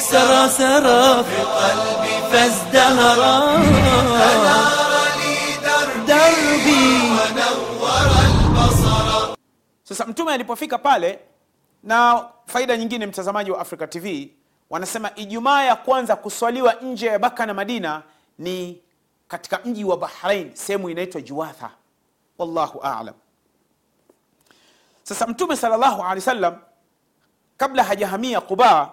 سرى سرى في قلبي فازدهرا دربي Sasa mtume alipofika pale, na faida nyingine, mtazamaji wa Africa TV, wanasema Ijumaa ya kwanza kuswaliwa nje ya Baka na Madina ni katika mji wa Bahrain, sehemu inaitwa Juwatha. Wallahu a'lam. Sasa mtume sallallahu alaihi wasallam kabla hajahamia Quba,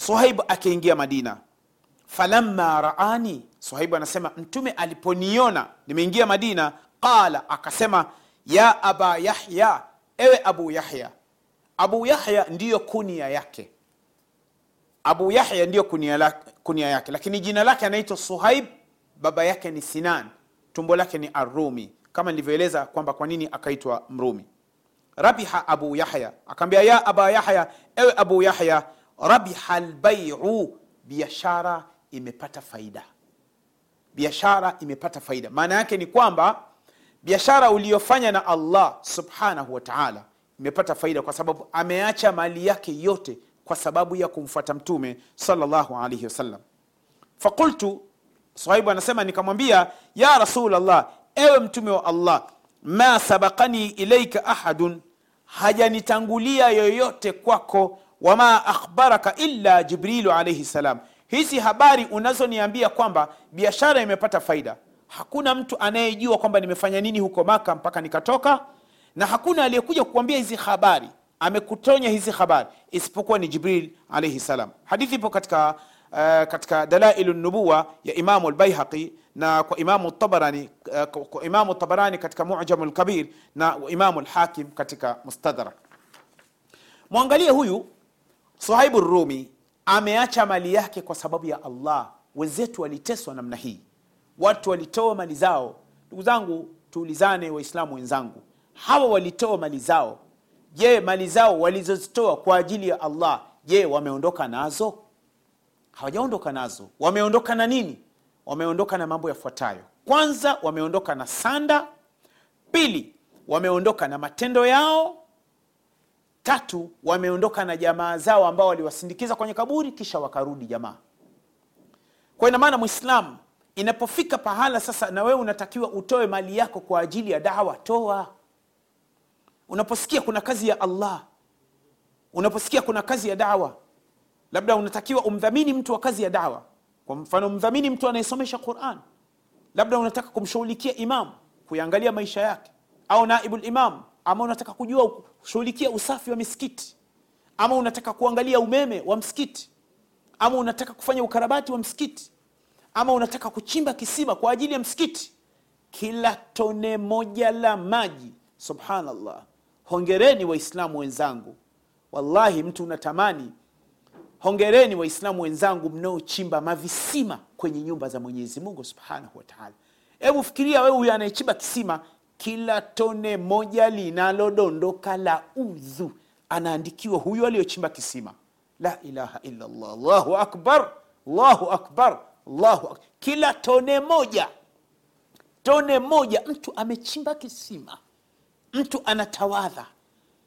Suhaib akiingia Madina, falamma raani, Suhaib anasema mtume aliponiona nimeingia Madina, qala, akasema ya aba Yahya, ewe Abu Yahya. Abu Yahya ndiyo kunia yake, Abu Yahya ndiyo kunia, kunia yake, lakini jina lake anaitwa Suhaib, baba yake ni Sinan, tumbo lake ni Arumi, kama nilivyoeleza kwamba kwa nini akaitwa Mrumi. Rabiha Abu Yahya, akaambia ya aba Yahya, ewe Abu Yahya, rabiha lbaiu, biashara imepata faida, biashara imepata faida. Maana yake ni kwamba biashara uliyofanya na Allah subhanahu wa ta'ala imepata faida, kwa sababu ameacha mali yake yote kwa sababu ya kumfuata Mtume sallallahu alaihi wasallam. Fakultu, Sahibu anasema nikamwambia, ya rasulllah ewe Mtume wa Allah, ma sabakani ilaika ahadun, hajanitangulia yoyote kwako, wama akhbaraka illa Jibrilu alaihi salam. Hizi habari unazoniambia kwamba biashara imepata faida, hakuna mtu anayejua kwamba nimefanya nini huko Maka mpaka nikatoka, na hakuna aliyekuja kukuambia hizi habari, amekutonya hizi habari isipokuwa ni Jibril alaihi salam. Hadithi ipo katika uh, katika Dalailu Nubuwa ya Imamu Lbaihaqi na kwa Imamu Tabarani, uh, kwa Imamu Tabarani katika Mujamu Lkabir na Imamu Lhakim katika Mustadrak. Mwangalie huyu Suhaibu Rumi ameacha mali yake kwa sababu ya Allah. Wenzetu waliteswa namna hii, watu walitoa mali zao. Ndugu zangu, tuulizane, Waislamu wenzangu, hawa walitoa mali zao. Je, mali zao walizozitoa kwa ajili ya Allah, je, wameondoka nazo? Hawajaondoka nazo. Wameondoka na nini? Wameondoka na mambo yafuatayo. Kwanza, wameondoka na sanda. Pili, wameondoka na matendo yao. Tatu, wameondoka na jamaa zao ambao waliwasindikiza kwenye kaburi kisha wakarudi jamaa. Kwa ina maana Mwislamu, inapofika pahala sasa na wewe unatakiwa utoe mali yako kwa ajili ya dawa, toa. Unaposikia kuna kazi ya Allah, unaposikia kuna kazi ya dawa, labda unatakiwa umdhamini mtu wa kazi ya dawa. Kwa mfano, mdhamini mtu anayesomesha Quran, labda unataka kumshughulikia imam, kuiangalia maisha yake, au naibu imam, ama unataka kujua kushughulikia usafi wa misikiti, ama unataka kuangalia umeme wa msikiti, ama unataka kufanya ukarabati wa msikiti, ama unataka kuchimba kisima kwa ajili ya msikiti. Kila tone moja la maji, subhanallah. Hongereni Waislamu wenzangu, wallahi mtu unatamani. Hongereni Waislamu wenzangu mnaochimba mavisima kwenye nyumba za Mwenyezi Mungu subhanahu wataala. Hebu fikiria wewe, huyo anayechimba kisima, kila tone moja linalodondoka la udhu anaandikiwa huyo aliyochimba kisima. La ilaha illallah Allahu akbar, Allahu akbar, Allahu akbar. Kila tone moja, tone moja, mtu amechimba kisima mtu anatawadha.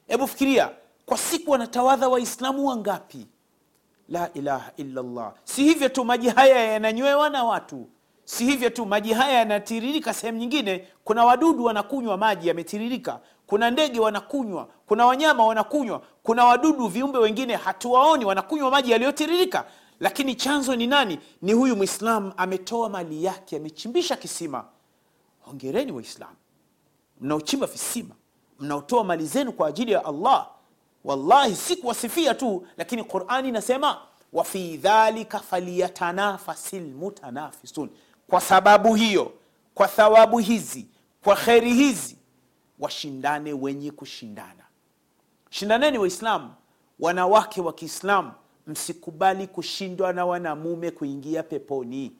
Hebu fikiria kwa siku anatawadha Waislamu wangapi? La ilaha illallah Si hivyo tu, maji haya yananywewa na watu. Si hivyo tu, maji haya yanatiririka sehemu nyingine. Kuna wadudu wanakunywa maji yametiririka, kuna ndege wanakunywa, kuna wanyama wanakunywa, kuna wadudu viumbe wengine hatuwaoni wanakunywa maji yaliyotiririka. Lakini chanzo ni nani? Ni huyu Mwislamu ametoa mali yake, amechimbisha kisima. Hongereni Waislamu mnaochimba visima, mnaotoa mali zenu kwa ajili ya Allah. Wallahi si kuwasifia tu, lakini Qurani inasema wa fi dhalika falyatanafasi lmutanafisun. Kwa sababu hiyo, kwa thawabu hizi, kwa kheri hizi, washindane wenye kushindana. Shindaneni Waislamu, wanawake wa Kiislamu, msikubali kushindwa na wanamume kuingia peponi.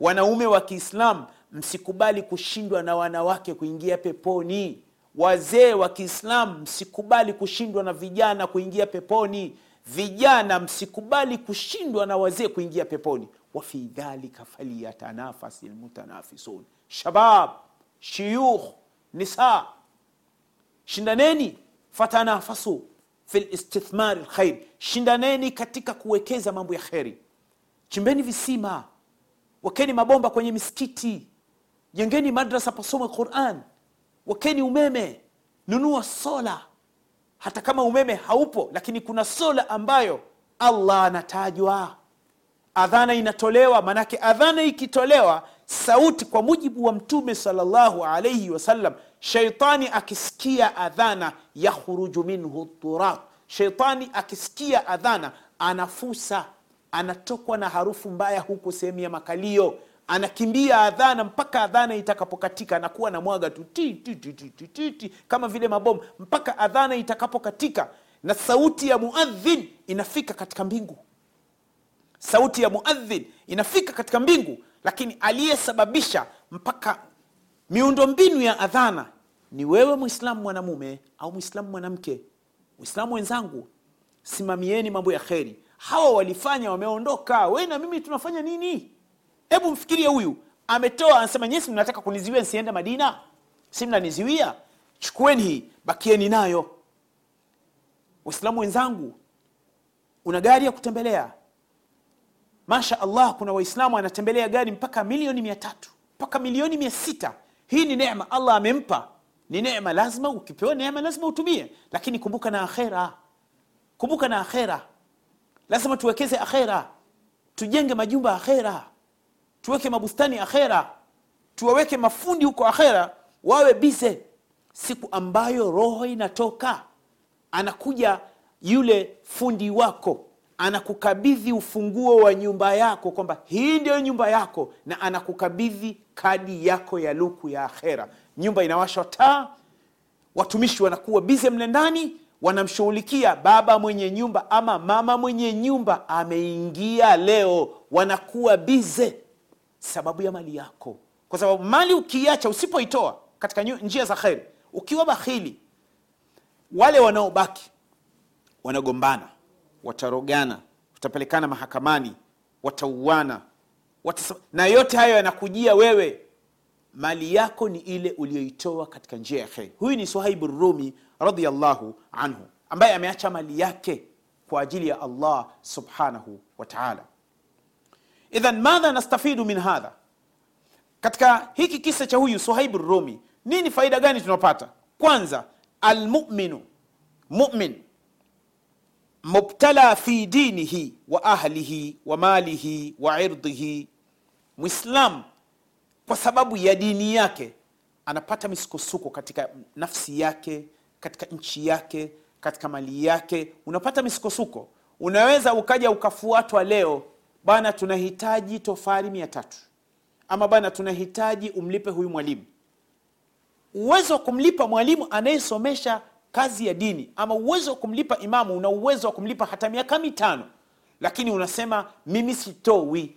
Wanaume wa Kiislamu, msikubali kushindwa na wanawake kuingia peponi. Wazee wa Kiislamu, msikubali kushindwa na vijana kuingia peponi. Vijana, msikubali kushindwa na wazee kuingia peponi. wafi dhalika falyatanafasi lmutanafisun. shabab shiyukh nisa shindaneni fatanafasu fi listithmari lkhair shindaneni katika kuwekeza mambo ya kheri chimbeni visima wakeni mabomba kwenye misikiti jengeni madrasa pasome quran. Wakeni umeme. Nunua sola. Hata kama umeme haupo lakini kuna sola ambayo allah anatajwa. Adhana inatolewa Maanake adhana ikitolewa sauti kwa mujibu wa mtume salllahu alaihi wasallam sheitani akisikia adhana yakhruju minhu turab. Sheitani akisikia adhana anafusa anatokwa na harufu mbaya huku sehemu ya makalio anakimbia adhana mpaka adhana itakapokatika anakuwa na mwaga tu ti, ti, ti, ti, ti, ti, ti, kama vile mabomu mpaka adhana itakapokatika na sauti ya muadhin inafika katika mbingu. Sauti ya muadhin inafika katika mbingu lakini aliyesababisha mpaka miundombinu ya adhana ni wewe mwislamu mwanamume au mwislamu mwanamke. Mwislamu wenzangu simamieni mambo ya kheri. Hawa walifanya wameondoka. We na mimi tunafanya nini hebu mfikirie huyu. Ametoa anasema nyesi mnataka kuniziwia nsiende madina? Si mnaniziwia? Chukueni hii bakieni nayo. Waislamu wenzangu una gari ya kutembelea? Masha allah kuna waislamu anatembelea gari mpaka milioni mia tatu mpaka milioni mia sita. Hii ni neema allah amempa. Ni neema lazima ukipewa neema lazima utumie. Lakini kumbuka na akhera. Kumbuka na akhera. Lazima tuwekeze akhera. Tujenge majumba akhera tuweke mabustani akhera. Tuwaweke mafundi huko akhera wawe bize siku ambayo roho inatoka anakuja yule fundi wako anakukabidhi ufunguo wa nyumba yako kwamba hii ndio nyumba yako na anakukabidhi kadi yako ya luku ya akhera. Nyumba inawashwa taa watumishi wanakuwa bize mle ndani wanamshughulikia baba mwenye nyumba ama mama mwenye nyumba ameingia leo wanakuwa bize sababu ya mali yako. Kwa sababu mali ukiacha usipoitoa katika njia za kheri ukiwa bakhili wale wanaobaki wanagombana watarogana watapelekana mahakamani watauana na yote hayo yanakujia wewe. Mali yako ni ile uliyoitoa katika njia ya kheri. Huyu ni suhaibu rumi radiallahu anhu ambaye ameacha mali yake kwa ajili ya allah subhanahu wa taala idhan madha nastafidu min hadha? Katika hiki kisa cha huyu suhaibu rumi nini faida gani tunapata? Kwanza almuminu mumin mubtala fi dinihi wa ahlihi wa malihi wa irdihi. Mwislam kwa sababu ya dini yake anapata misukosuko katika nafsi yake katika nchi yake katika mali yake. Unapata misukosuko? Unaweza ukaja ukafuatwa leo bana tunahitaji tofari mia tatu. Ama bana tunahitaji umlipe huyu mwalimu. Uwezo wa kumlipa mwalimu anayesomesha kazi ya dini ama uwezo wa kumlipa imamu una uwezo wa kumlipa hata miaka mitano. Lakini unasema mimi sitowi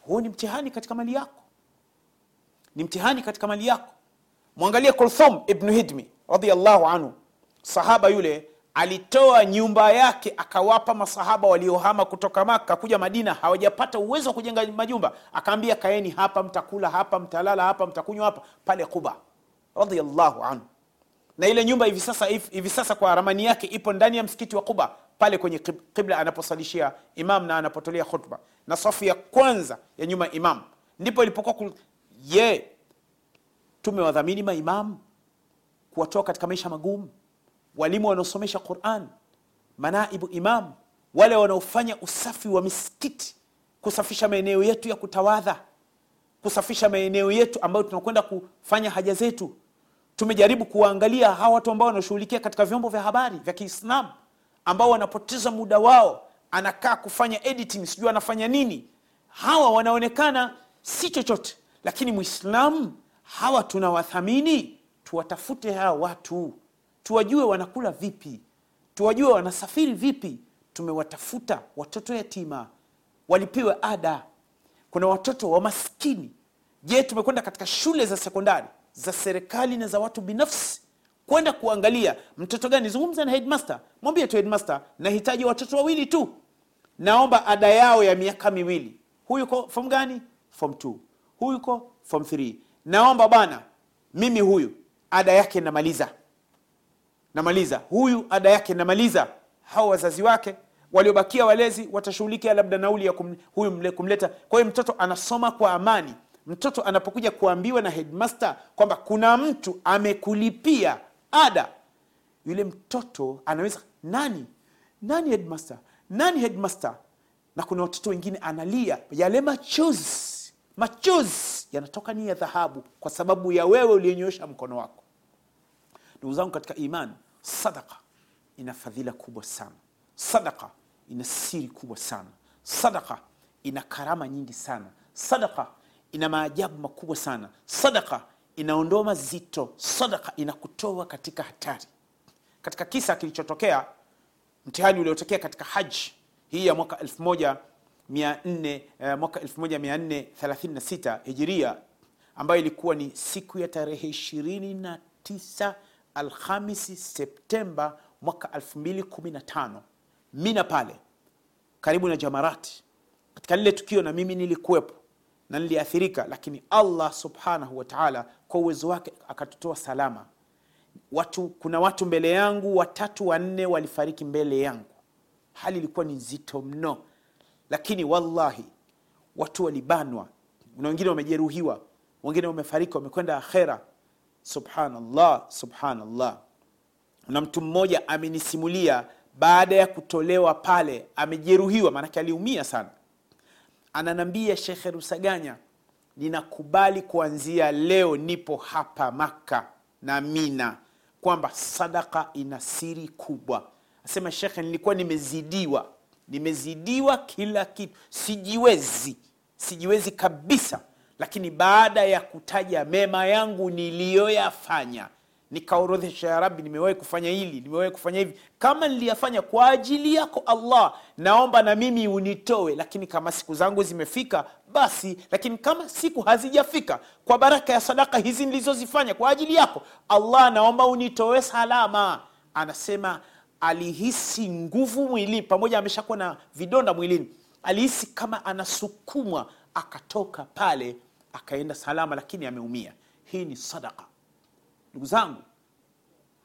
huu ni mtihani katika mali yako. Ni mtihani katika mali yako. Mwangalie kulthum ibnu hidmi radiallahu anhu sahaba yule alitoa nyumba yake akawapa masahaba waliohama kutoka maka kuja madina. Hawajapata uwezo wa kujenga majumba. Akaambia kaeni hapa mtakula hapa mtalala hapa mtakunywa hapa. Pale quba radiallahu anhu. Na ile nyumba hivi sasa hivi sasa kwa ramani yake ipo ndani ya msikiti wa quba pale kwenye qib- qibla anaposalishia imam na anapotolea khutba. Na safu ya kwanza ya nyuma ya imam. Ndipo ilipokuwa kul- ye tumewadhamini maimamu kuwatoa katika maisha magumu walimu wanaosomesha quran manaibu imam wale wanaofanya usafi wa misikiti kusafisha maeneo yetu ya kutawadha kusafisha maeneo yetu ambayo tunakwenda kufanya haja zetu. Tumejaribu kuwaangalia hawa watu ambao wanashughulikia katika vyombo vya habari vya kiislamu ambao wanapoteza muda wao anakaa kufanya editing sijui anafanya nini. Hawa wanaonekana si chochote lakini mwislamu hawa tunawathamini. Tuwatafute hawa watu tuwajue wanakula vipi? Tuwajue wanasafiri vipi? Tumewatafuta watoto yatima. Walipiwe ada. Kuna watoto wa maskini. Je tumekwenda katika shule za sekondari za serikali na za watu binafsi? Kwenda kuangalia mtoto gani? Zungumza na headmaster. Mwambie tu headmaster nahitaji watoto wawili tu. Naomba ada yao ya miaka miwili. Huyu ko form gani? Form 2 huyu yuko form 3 naomba bana mimi huyu ada yake namaliza namaliza. Huyu ada yake namaliza. Hao wazazi wake waliobakia walezi watashughulikia labda nauli ya kum, huyu mle, kumleta. Kwa hiyo mtoto anasoma kwa amani. Mtoto anapokuja kuambiwa na headmaster kwamba kuna mtu amekulipia ada yule mtoto anaweza nani? Nani headmaster? Nani headmaster? Na kuna watoto wengine analia. Yale machozi machozi yanatoka ni ya dhahabu kwa sababu ya wewe uliyenyosha mkono wako ndugu zangu katika iman sadaka ina fadhila kubwa sana. Sadaka ina siri kubwa sana. Sadaka ina karama nyingi sana. Sadaka ina maajabu makubwa sana. Sadaka inaondoa mazito sadaka inakutoa katika hatari. Katika kisa kilichotokea mtihani uliotokea katika haji hii ya mwaka 1400 eh, 1436 hijiria ambayo ilikuwa ni siku ya tarehe 29 alhamisi septemba mwaka 2015 mina pale karibu na jamarati. Katika lile tukio na mimi nilikuwepo na niliathirika lakini allah subhanahu wa taala kwa uwezo wake akatutoa salama. Watu kuna watu mbele yangu watatu wanne walifariki mbele yangu. Hali ilikuwa ni nzito mno. Lakini wallahi watu walibanwa. Na wengine wamejeruhiwa wengine wamefariki wamekwenda akhera subhanallah subhanallah. Na mtu mmoja amenisimulia baada ya kutolewa pale amejeruhiwa maanake aliumia sana. Ananambia shekhe rusaganya ninakubali kuanzia leo nipo hapa Makka na mina kwamba sadaka ina siri kubwa. Asema shekhe nilikuwa nimezidiwa. Nimezidiwa kila kitu. Sijiwezi. Sijiwezi kabisa lakini baada ya kutaja mema yangu niliyoyafanya nikaorodhesha ya rabi nimewahi kufanya hili nimewahi kufanya hivi. Kama niliyafanya kwa ajili yako allah naomba na mimi unitoe. Lakini kama siku zangu zimefika basi. Lakini kama siku hazijafika kwa baraka ya sadaka hizi nilizozifanya kwa ajili yako allah naomba unitoe salama. Anasema alihisi nguvu mwilini pamoja ameshakuwa na vidonda mwilini alihisi kama anasukumwa akatoka pale akaenda salama lakini ameumia. Hii ni sadaka ndugu zangu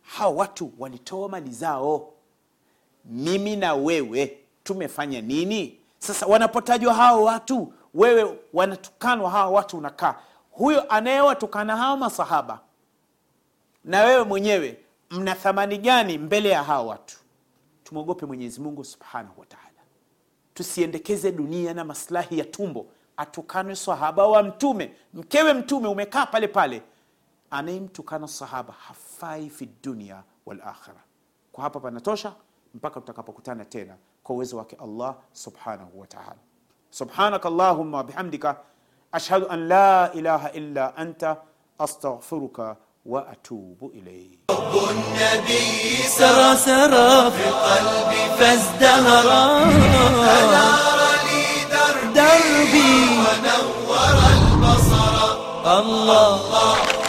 hawa watu walitoa mali zao. Mimi na wewe tumefanya nini? Sasa wanapotajwa hao watu wewe wanatukanwa hawa watu unakaa. Huyo anayewatukana hawa masahaba na wewe mwenyewe mna thamani gani mbele ya hawa watu? Tumwogope mwenyezi mungu subhanahu wa taala. Tusiendekeze dunia na maslahi ya tumbo atukanwe sahaba wa mtume mkewe mtume umekaa pale pale anayemtukana sahaba hafai fi dunia wal akhira kwa hapa panatosha mpaka tutakapokutana tena kwa uwezo wake allah subhanahu wa taala subhanaka allahumma wabihamdika ashhadu an la ilaha illa anta astaghfiruka wa atubu ilaik سرى سرى في قلبي فازدهرا الله.